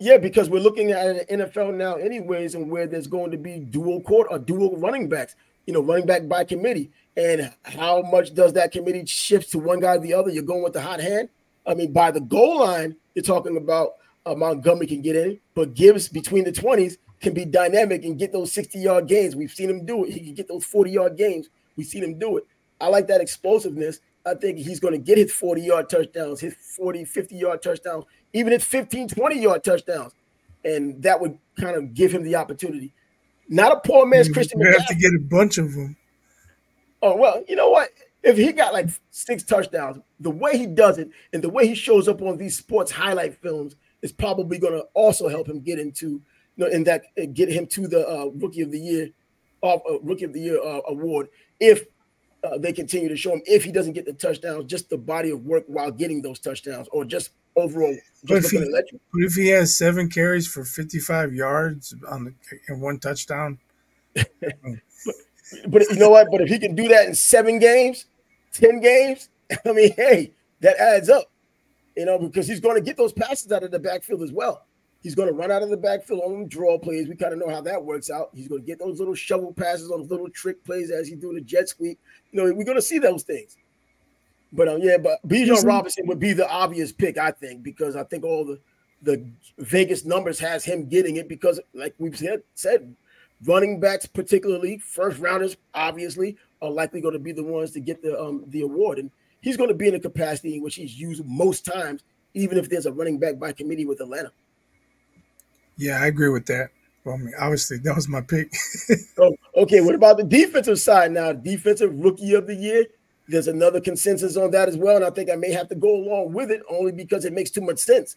Yeah, because we're looking at an NFL now, anyways, and where there's going to be dual court or dual running backs, you know, running back by committee. And how much does that committee shift to one guy or the other? You're going with the hot hand. I mean, by the goal line, you're talking about uh, Montgomery can get in, but Gibbs between the 20s can be dynamic and get those 60 yard gains. We've seen him do it. He can get those 40 yard gains. We've seen him do it. I like that explosiveness. I think he's going to get his 40 yard touchdowns, his 40, 50 yard touchdowns, even his 15, 20 yard touchdowns. And that would kind of give him the opportunity. Not a poor man's Christian You have to get a bunch of them. Oh well, you know what? If he got like six touchdowns, the way he does it and the way he shows up on these sports highlight films is probably going to also help him get into, you know, in that get him to the uh, rookie of the year, uh, uh, rookie of the year uh, award. If uh, they continue to show him if he doesn't get the touchdowns, just the body of work while getting those touchdowns, or just overall. But if, he, but if he has seven carries for 55 yards on the and one touchdown, (laughs) But you know what? But if he can do that in seven games, ten games, (laughs) I mean, hey, that adds up. You know, because he's going to get those passes out of the backfield as well. He's going to run out of the backfield on them draw plays. We kind of know how that works out. He's going to get those little shovel passes on those little trick plays as he's doing the jet sweep. You know, we're going to see those things. But um, yeah, but Bijan Robinson would be the obvious pick, I think, because I think all the the Vegas numbers has him getting it because, like we've said, said running backs, particularly first rounders, obviously are likely going to be the ones to get the um the award, and he's going to be in a capacity in which he's used most times, even if there's a running back by committee with Atlanta. Yeah, I agree with that. Well, I mean, obviously that was my pick. (laughs) Oh, okay. What about the defensive side now? Defensive rookie of the year. There's another consensus on that as well, and I think I may have to go along with it only because it makes too much sense.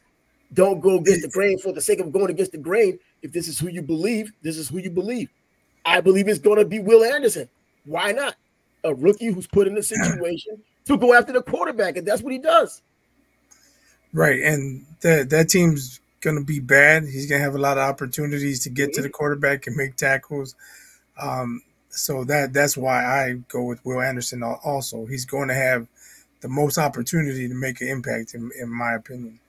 Don't go against the grain for the sake of going against the grain. If this is who you believe, this is who you believe. I believe it's going to be Will Anderson. Why not? A rookie who's put in a situation to go after the quarterback, and that's what he does. right, and that that team's gonna be bad. He's gonna have a lot of opportunities to get to the quarterback and make tackles. Um, so that that's why I go with Will Anderson. Also, he's going to have the most opportunity to make an impact, in, in my opinion.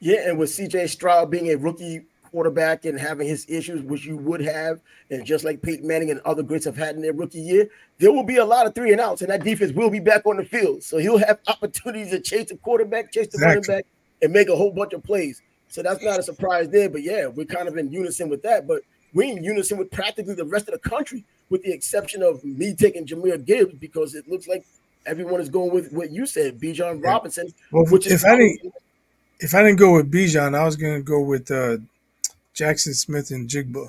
Yeah, and with CJ Stroud being a rookie quarterback and having his issues, which you would have, and just like Peyton Manning and other greats have had in their rookie year, there will be a lot of three and outs, and that defense will be back on the field. So he'll have opportunities to chase the quarterback, chase the running back, and make a whole bunch of plays. So that's not a surprise there. But yeah, we're kind of in unison with that. But we're in unison with practically the rest of the country, with the exception of me taking Jahmyr Gibbs, because it looks like everyone is going with what you said, Bijan. Robinson, Well, which if I didn't if I didn't go with Bijan, I was gonna go with uh, Jaxon Smith-Njigba.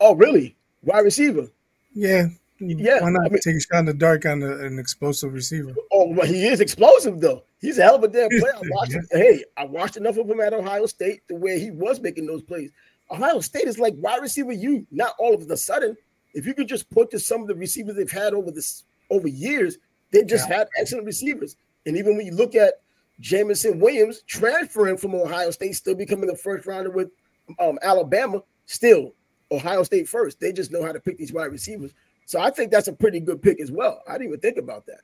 oh really wide receiver. Yeah, Yeah, Why not I mean- take a shot in the dark on a, an explosive receiver? Oh, well, he is explosive though. He's a hell of a damn player. I (laughs) watched, Yeah. Hey, I watched enough of him at Ohio State to where he was making those plays. Ohio State is like wide receiver you, not all of a sudden. If you could just point to some of the receivers they've had over this over years, they just had excellent receivers. And even when you look at Jameson Williams transferring from Ohio State, still becoming a first rounder with um, Alabama, still Ohio State first. They just know how to pick these wide receivers. So I think that's a pretty good pick as well. I didn't even think about that.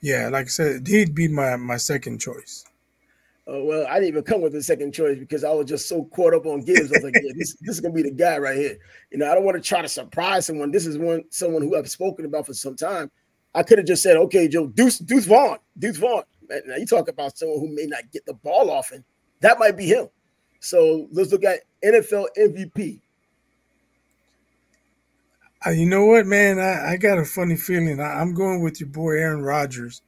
Yeah, like I said, he'd be my my second choice. Oh well, I didn't even come with a second choice because I was just so caught up on Gibbs. I was like, yeah, this, (laughs) this is gonna be the guy right here. You know, I don't want to try to surprise someone. This is one someone who I've spoken about for some time. I could have just said, okay, Joe, Deuce, Deuce Vaughn, Deuce Vaughn. Now you talk about someone who may not get the ball often. That might be him. So let's look at NFL MVP. Uh, you know what, man? I, I got a funny feeling. I, I'm going with your boy Aaron Rodgers.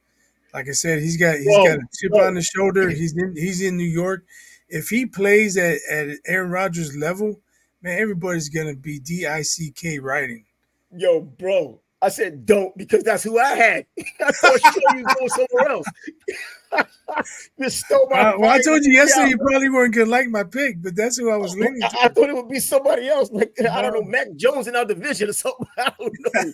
Like I said, he's got he's Whoa, got a chip whoa. on his shoulder. He's in he's in New York. If he plays at, at Aaron Rodgers level, man, everybody's gonna be D I C K writing. Yo, bro. I said don't because that's who I had. (laughs) I thought sure you going somewhere else. (laughs) you stole my. Uh, well, I told you yesterday Yeah, you probably weren't gonna like my pick, but that's who I was (laughs) leaning I, to. I thought it would be somebody else, like I don't know, No. Mac Jones in our division or something. I don't know.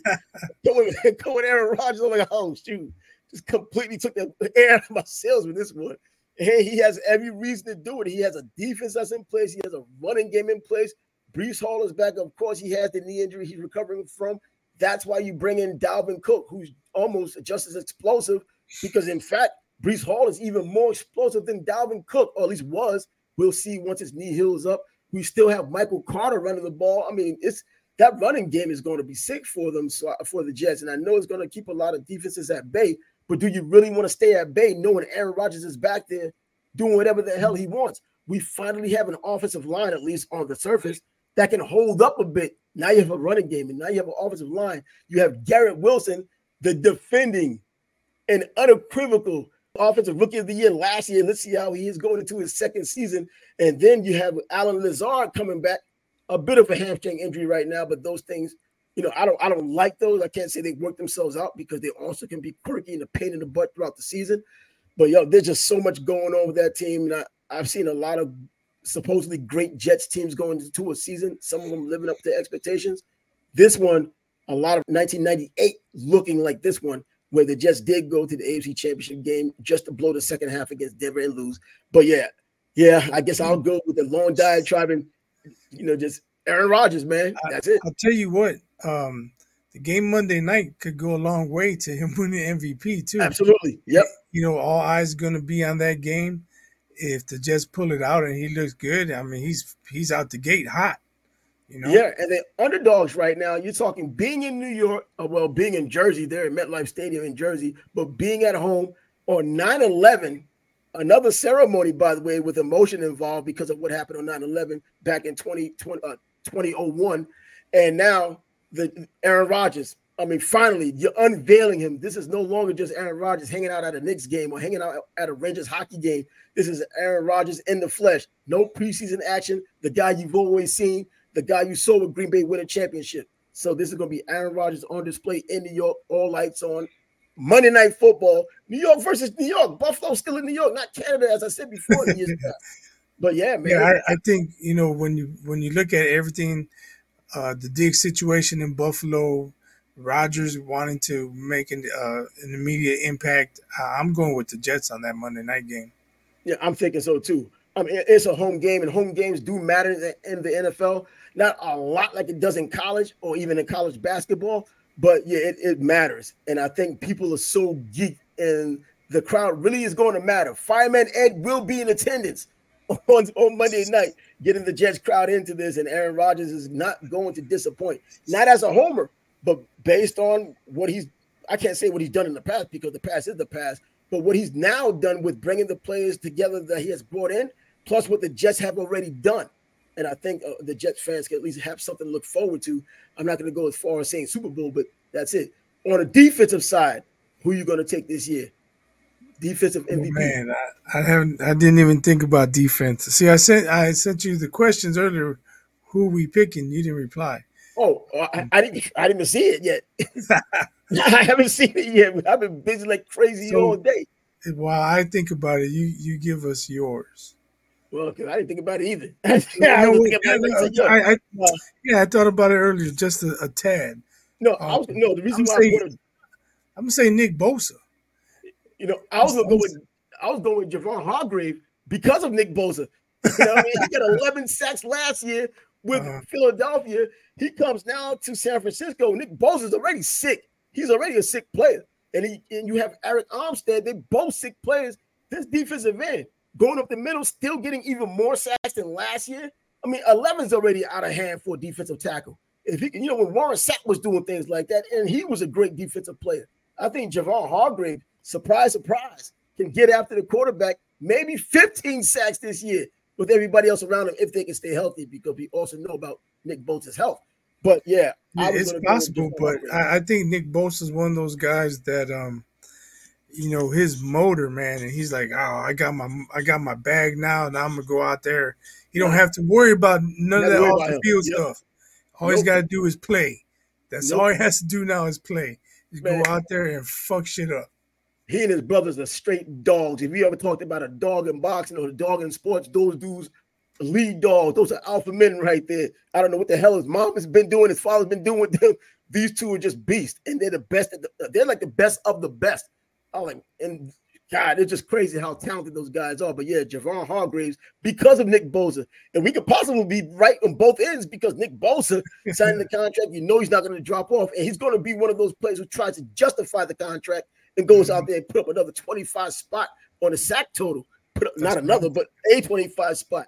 going, going Aaron Rodgers, I'm like, oh shoot, just completely took the air out of my sails with this one. Hey, he has every reason to do it. He has a defense that's in place. He has a running game in place. Breece Hall is back. Of course, he has the knee injury he's recovering from. That's why you bring in Dalvin Cook, who's almost just as explosive, because in fact, Breece Hall is even more explosive than Dalvin Cook, or at least was. We'll see once his knee heals up. We still have Michael Carter running the ball. I mean, it's that running game is going to be sick for them so, for the Jets, and I know it's going to keep a lot of defenses at bay. But do you really want to stay at bay knowing Aaron Rodgers is back there doing whatever the hell he wants? We finally have an offensive line, at least on the surface, that can hold up a bit. Now you have a running game, and now you have an offensive line. You have Garrett Wilson, the defending and unequivocal offensive rookie of the year last year. Let's see how he is going into his second season. And then you have Allen Lazard coming back, a bit of a hamstring injury right now, but those things, you know, I don't I don't like those. I can't say they work themselves out because they also can be quirky and a pain in the butt throughout the season. But yo, there's just so much going on with that team. And I, I've seen a lot of supposedly great Jets teams going into a season, some of them living up to expectations. This one, a lot of 1998 looking like this one, where the Jets did go to the AFC Championship game just to blow the second half against Denver and lose. But yeah, yeah, I guess I'll go with the long diatribe and you know just Aaron Rodgers, man. That's it. I'll tell you what. Um, the game Monday night could go a long way to him winning MVP too. Absolutely. Yep. You know, all eyes going to be on that game. If the Jets pull it out and he looks good, I mean, he's he's out the gate hot. You know? Yeah, and the underdogs right now. You're talking being in New York, uh, well, being in Jersey, there at MetLife Stadium in Jersey, but being at home on 9/11, another ceremony, by the way, with emotion involved because of what happened on 9/11 back in 2020, uh, 2001, and now the Aaron Rodgers. I mean, finally, you're unveiling him. This is no longer just Aaron Rodgers hanging out at a Knicks game or hanging out at a Rangers hockey game. This is Aaron Rodgers in the flesh. No preseason action. The guy you've always seen, the guy you saw with Green Bay win a championship. So this is going to be Aaron Rodgers on display in New York, all lights on. Monday Night Football, New York versus New York. Buffalo still in New York, not Canada, as I said before. but yeah, man. Yeah, I, I, think you know when you when you look at everything uh, the Diggs situation in Buffalo, Rodgers wanting to make an, uh, an immediate impact. I'm going with the Jets on that Monday night game. Yeah, I'm thinking so too. I mean, it's a home game, and home games do matter in the NFL. Not a lot like it does in college or even in college basketball, but yeah, it, it matters. And I think people are so geeked, and the crowd really is going to matter. Fireman Ed will be in attendance (laughs) on, on Monday night getting the Jets crowd into this, and Aaron Rodgers is not going to disappoint. Not as a homer, but based on what he's I can't say what he's done in the past because the past is the past, but what he's now done with bringing the players together that he has brought in, plus what the Jets have already done. And I think uh, the Jets fans can at least have something to look forward to. I'm not going to go as far as saying Super Bowl, but that's it. On the defensive side, who are you going to take this year? defensive MVP. Oh, man, I, I, haven't. I didn't even think about defense. See, I sent I sent you the questions earlier. Who we picking? You didn't reply. Oh, I, I didn't. I didn't see it yet. (laughs) I haven't seen it yet. I've been busy like crazy so, all day. While I think about it, you you give us yours. Well, because I didn't think about it either. (laughs) yeah, I, I, I, yeah, I thought about it earlier, just a, a tad. No, um, I was no. The reason I'm why saying, I'm gonna say Nick Bosa. You know, I was gonna go with I was going with Javon Hargrave because of Nick Bosa. You know I mean? He got 11 sacks last year with uh-huh. Philadelphia. He comes now to San Francisco. Nick Bosa's already sick. He's already a sick player. And he and you have Arik Armstead. They both sick players. This defensive end going up the middle, still getting even more sacks than last year. I mean, 11's already out of hand for a defensive tackle. If he can, you know, when Warren Sapp was doing things like that, and he was a great defensive player. I think Javon Hargrave surprise, surprise, can get after the quarterback, maybe 15 sacks this year with everybody else around him if they can stay healthy, because we also know about Nick Bosa's health. But yeah, yeah it's possible. But I, I, think Nick Bosa is one of those guys that, um, you know, his motor, man, and he's like, oh, I got my, I got my bag now, and I'm gonna go out there. He don't have to worry about none of that off the field yep. stuff. All nope. he's got to do is play. That's nope. all he has to do now is play. Just go out there and fuck shit up he and his brothers are straight dogs. If you ever talked about a dog in boxing or a dog in sports, those dudes lead dogs. Those are alpha men right there. I don't know what the hell his mom has been doing, his father's been doing with them. (laughs) These two are just beasts, and they're the best. The, they're like the best of the best. I like, and God, it's just crazy how talented those guys are. But yeah, Javon Hargraves, because of Nick Bosa, and we could possibly be right on both ends because Nick Bosa (laughs) signed the contract. You know he's not going to drop off, and he's going to be one of those players who tries to justify the contract and goes out mm-hmm. there and put up another 25 spot on the sack total. Put up, not another, but a 25 spot.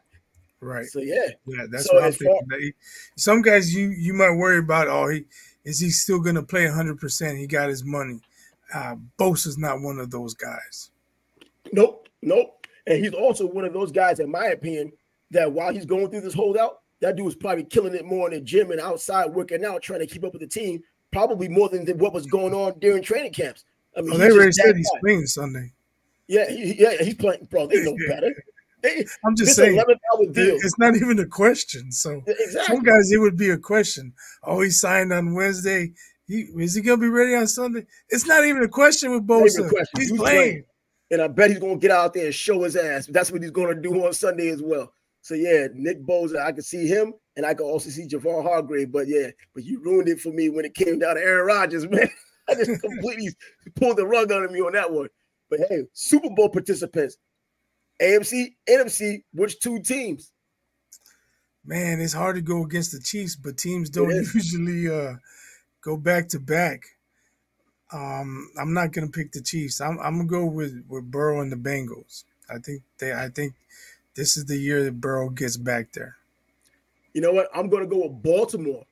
Right. So yeah. Yeah, that's so what I'm thinking. Far- Some guys you you might worry about, oh, he is he still gonna play 100 percent He got his money. Uh Bosa's not one of those guys. Nope, nope. And he's also one of those guys, in my opinion, that while he's going through this holdout, that dude was probably killing it more in the gym and outside working out, trying to keep up with the team, probably more than what was going on during training camps. I mean, oh, they already said he's playing Sunday. Yeah, he, yeah, he's playing, bro. They know (laughs) better. They, I'm just saying, it's not even a question. So exactly. some guys, it would be a question. Oh, he signed on Wednesday. He, is he gonna be ready on Sunday? It's not even a question with Bosa. Question. He's, playing. playing. and I bet he's gonna get out there and show his ass. That's what he's gonna do on Sunday as well. So yeah, Nick Bosa, I could see him, and I could also see Javon Hargrave. But yeah, but you ruined it for me when it came down to Aaron Rodgers, man. (laughs) (laughs) I just completely pulled the rug under me on that one. But hey, Super Bowl participants, AFC, NFC, which two teams? Man, it's hard to go against the Chiefs, but teams don't (laughs) usually uh, go back to back. Um, I'm not gonna pick the Chiefs. I'm, I'm gonna go with with Burrow and the Bengals. I think they. I think this is the year that Burrow gets back there. You know what? I'm gonna go with Baltimore.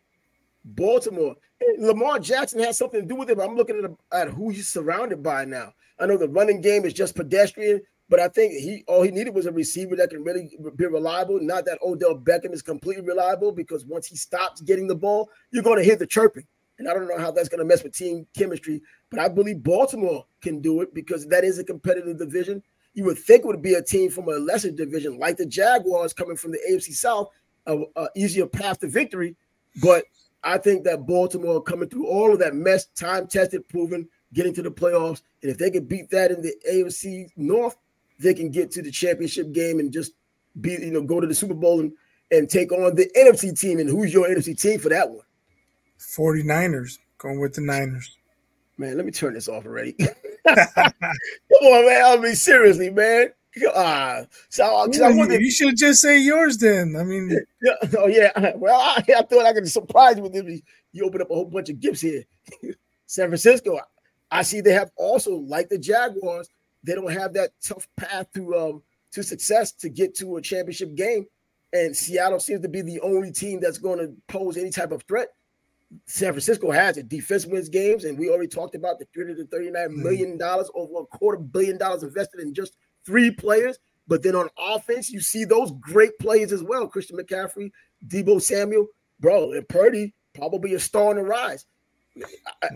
Baltimore. Lamar Jackson has something to do with it, but I'm looking at, at who he's surrounded by now. I know the running game is just pedestrian, but I think he all he needed was a receiver that can really be reliable. Not that Odell Beckham is completely reliable, because once he stops getting the ball, you're going to hear the chirping. And I don't know how that's going to mess with team chemistry, but I believe Baltimore can do it because that is a competitive division. You would think it would be a team from a lesser division like the Jaguars coming from the AFC South, a, a easier path to victory. But I think that Baltimore coming through all of that mess, time tested, proven, getting to the playoffs, and if they can beat that in the AFC North, they can get to the championship game and just be, you know, go to the Super Bowl and, and take on the NFC team. And who's your NFC team for that one? 49ers, going with the Niners. Man, let me turn this off already. (laughs) Come on, man. I mean, seriously, man. Uh, so, I wanted, you should just say yours then. I mean, yeah, (laughs) oh yeah. (laughs) Well, I, I thought I could surprise you with this. You open up a whole bunch of gifts here. (laughs) San Francisco, I see they have also like the Jaguars. They don't have that tough path to um to success to get to a championship game, and Seattle seems to be the only team that's going to pose any type of threat. San Francisco has it. Defense wins games, and we already talked about the three hundred thirty-nine mm. million dollars over a quarter billion dollars invested in just three players. But then on offense, you see those great players as well. Christian McCaffrey, Deebo Samuel, bro, and Purdy probably a star on the rise.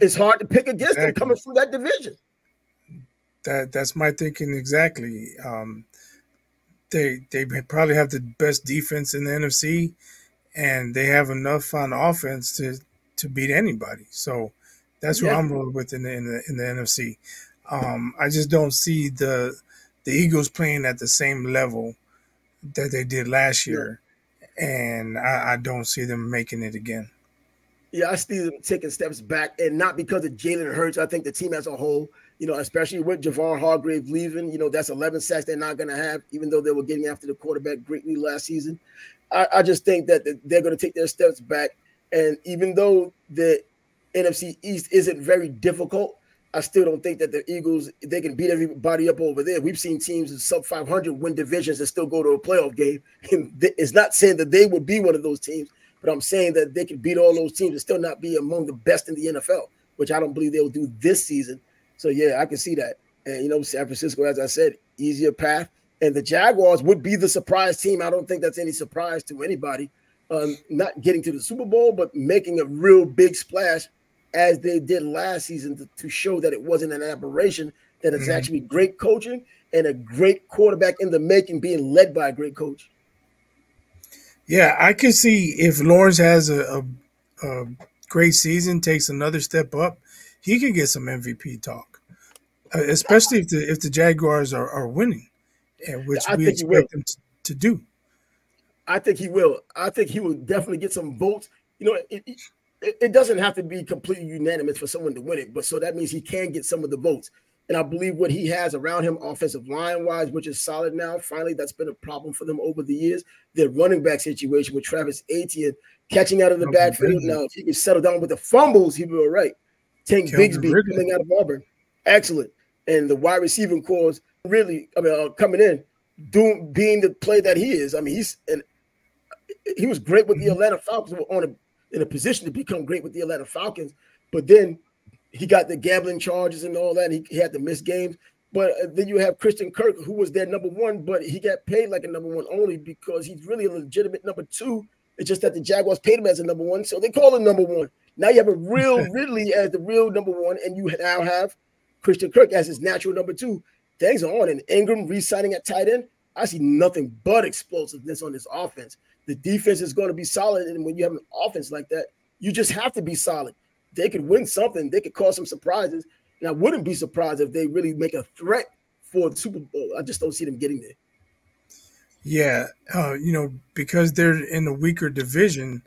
It's hard to pick against exactly. them coming through that division. That that's my thinking exactly. Um, they they probably have the best defense in the NFC, and they have enough on offense to to beat anybody. So that's yeah. what I'm rolling with in the in the, in the NFC. Um, I just don't see the the Eagles playing at the same level that they did last year, yeah. and I, I, don't see them making it again. Yeah, I see them taking steps back, and not because of Jalen Hurts. I think the team as a whole, you know, especially with Javon Hargrave leaving, you know, that's 11 sacks they're not going to have, even though they were getting after the quarterback greatly last season. I, I just think that they're going to take their steps back, and even though the NFC East isn't very difficult, I still don't think that the Eagles they can beat everybody up over there. We've seen teams in sub 500 win divisions and still go to a playoff game. (laughs) And it's not saying that they would be one of those teams, but I'm saying that they can beat all those teams and still not be among the best in the NFL, which I don't believe they'll do this season. So yeah, I can see that. And you know, San Francisco, as I said, easier path. And the Jaguars would be the surprise team. I don't think that's any surprise to anybody. Um, not getting to the Super Bowl, but making a real big splash as they did last season to, to show that it wasn't an aberration, that it's mm-hmm. actually great coaching and a great quarterback in the making being led by a great coach. Yeah, I can see if Lawrence has a, a, a great season, takes another step up, he could get some MVP talk, uh, especially if the if the Jaguars are, are winning, and which we expect them to, to, do. I think he will. I think he will definitely get some votes. You know, it, it, it, it doesn't have to be completely unanimous for someone to win it, but so that means he can get some of the votes. And I believe what he has around him, offensive line wise, which is solid now. Finally, that's been a problem for them over the years. Their running back situation with Travis Etienne catching out of the oh, backfield. Now, if he can settle down with the fumbles, he'll be all right. Tank Calvin Bigsby Ridley. coming out of Auburn, excellent. And the wide receiving corps really, I mean, uh, coming in, doing being the play that he is. I mean, he's and he was great with the mm-hmm. Atlanta Falcons on a in a position to become great with the Atlanta Falcons. But then he got the gambling charges and all that. He, he had to miss games. But uh, then you have Christian Kirk, who was their number one, but he got paid like a number one only because he's really a legitimate number two. It's just that the Jaguars paid him as a number one, so they call him number one. Now you have a real (laughs) Ridley as the real number one, and you now have Christian Kirk as his natural number two. Things are on, and Engram re-signing at tight end. I see nothing but explosiveness on this offense the defense is going to be solid. And when you have an offense like that, you just have to be solid. They could win something, they could cause some surprises. And I wouldn't be surprised if they really make a threat for the Super Bowl. I just don't see them getting there. Yeah, uh, you know, because they're in a weaker division,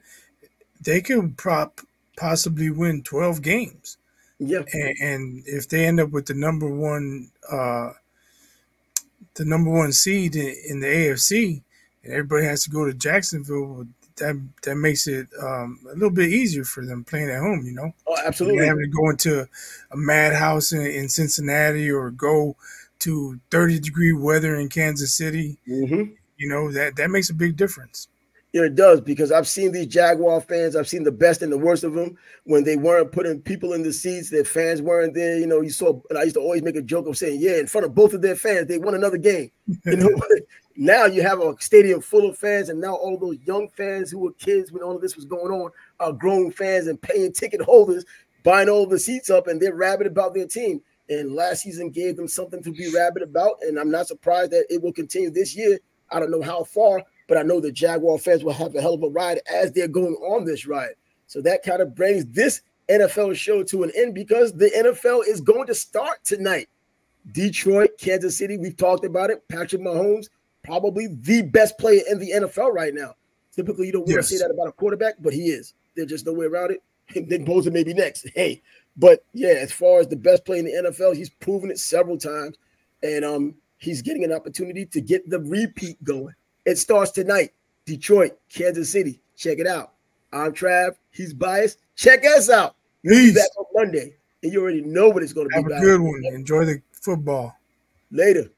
they could prop possibly win twelve games. Yeah, and, and if they end up with the number one, uh, the number one seed in, in, the AFC, and everybody has to go to Jacksonville, that that makes it um, a little bit easier for them playing at home. You know, oh, absolutely, having to go into a madhouse in, in Cincinnati or go to thirty degree weather in Kansas City. Mm-hmm. You know that that makes a big difference. Yeah, it does because I've seen these Jaguar fans. I've seen the best and the worst of them when they weren't putting people in the seats. Their fans weren't there. You know, you saw. And I used to always make a joke of saying, "Yeah, in front of both of their fans, they won another game." You know, (laughs) (laughs) now you have a stadium full of fans, and now all those young fans who were kids when all of this was going on are grown fans and paying ticket holders, buying all the seats up, and they're rabid about their team. And last season gave them something to be rabid about, and I'm not surprised that it will continue this year. I don't know how far, but I know the Jaguar fans will have a hell of a ride as they're going on this ride. So that kind of brings this NFL show to an end because the NFL is going to start tonight. Detroit, Kansas City, we've talked about it. Patrick Mahomes, probably the best player in the NFL right now. Typically, you don't want yes. to say that about a quarterback, but he is. There's just no way around it. (laughs) Nick Bosa maybe next. Hey, but yeah, as far as the best player in the NFL, he's proven it several times, and um, he's getting an opportunity to get the repeat going. It starts tonight. Detroit, Kansas City. Check it out. I'm Trav. He's biased. Check us out. Be back on Monday. And you already know what it's going to Have be. Have a good one. Enjoy the football. Later.